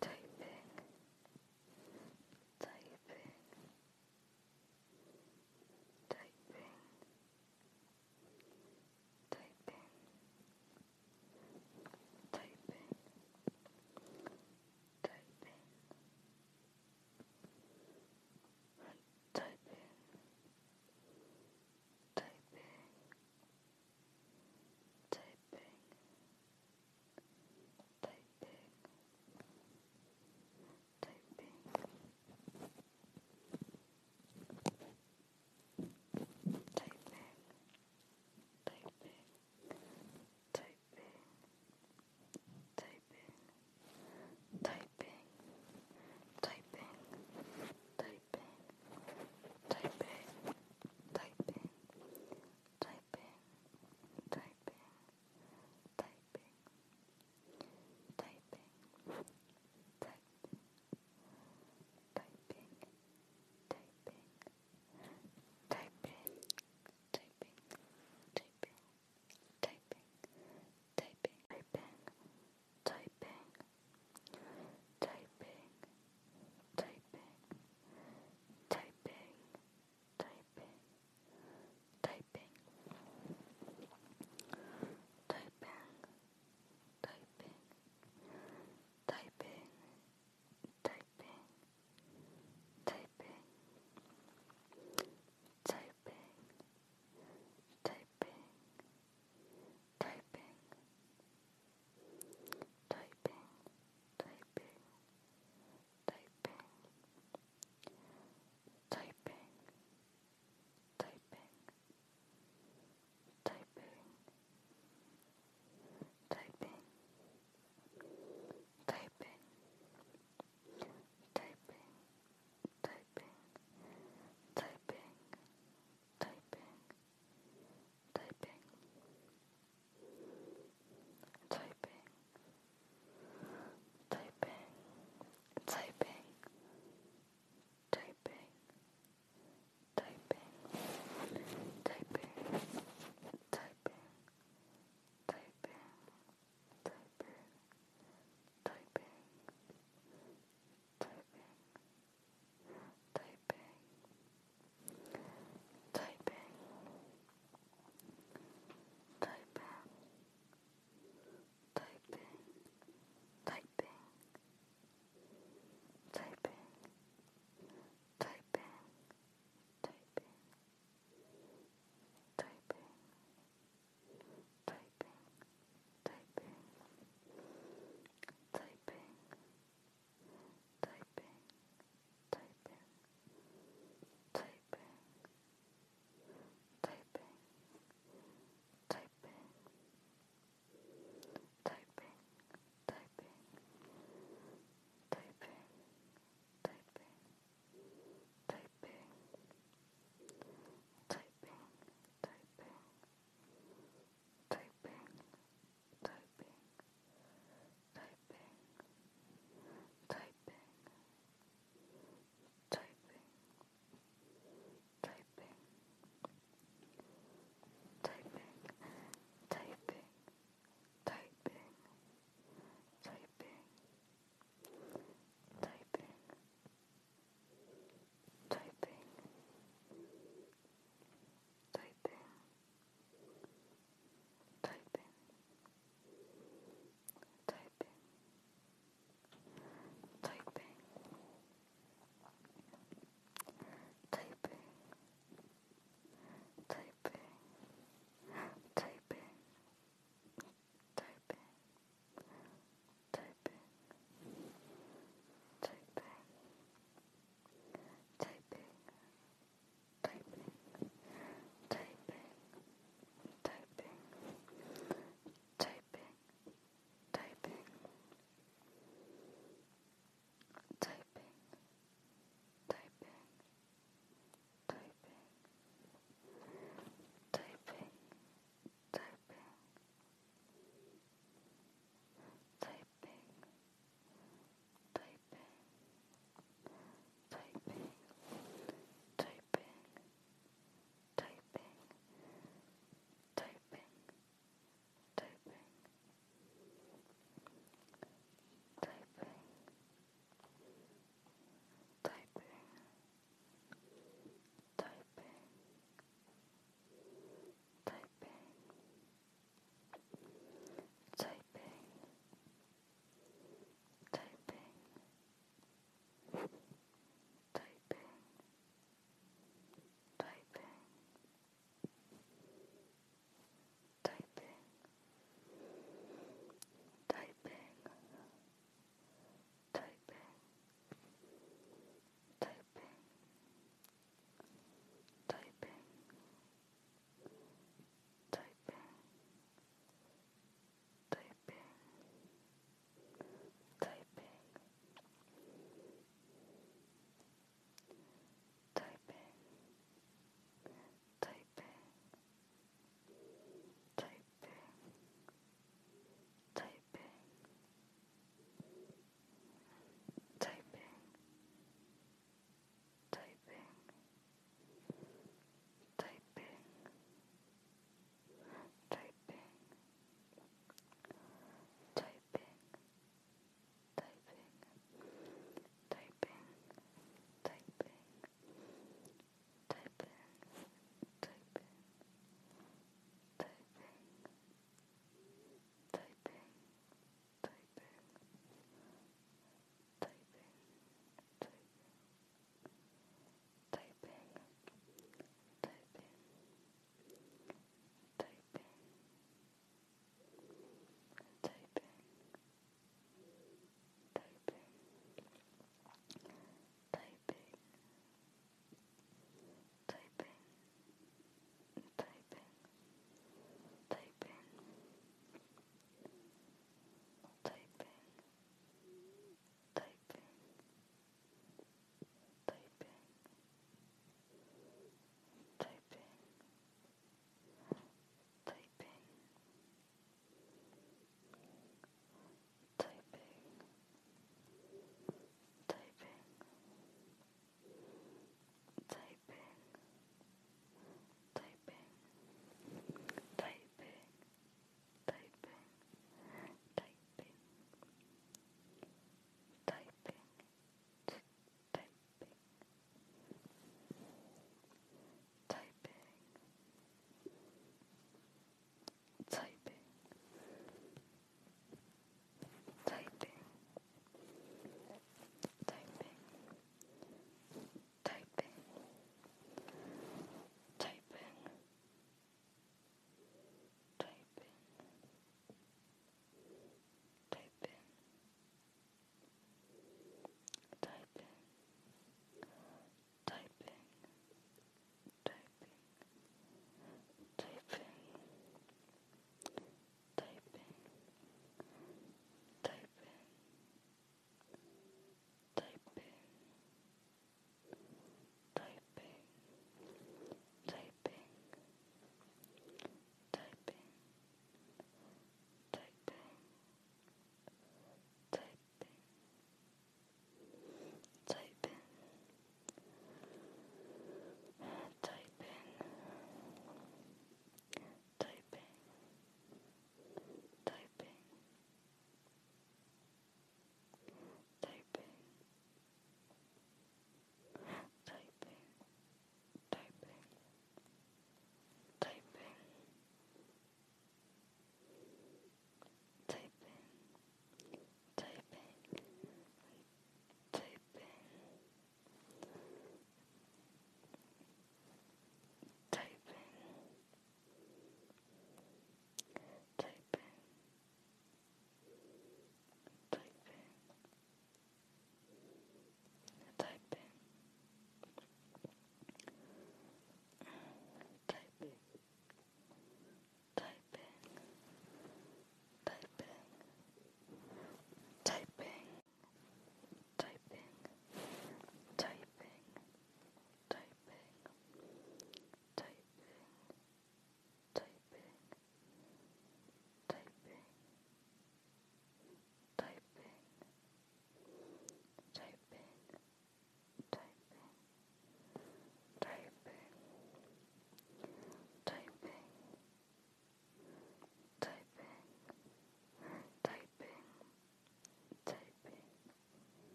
Take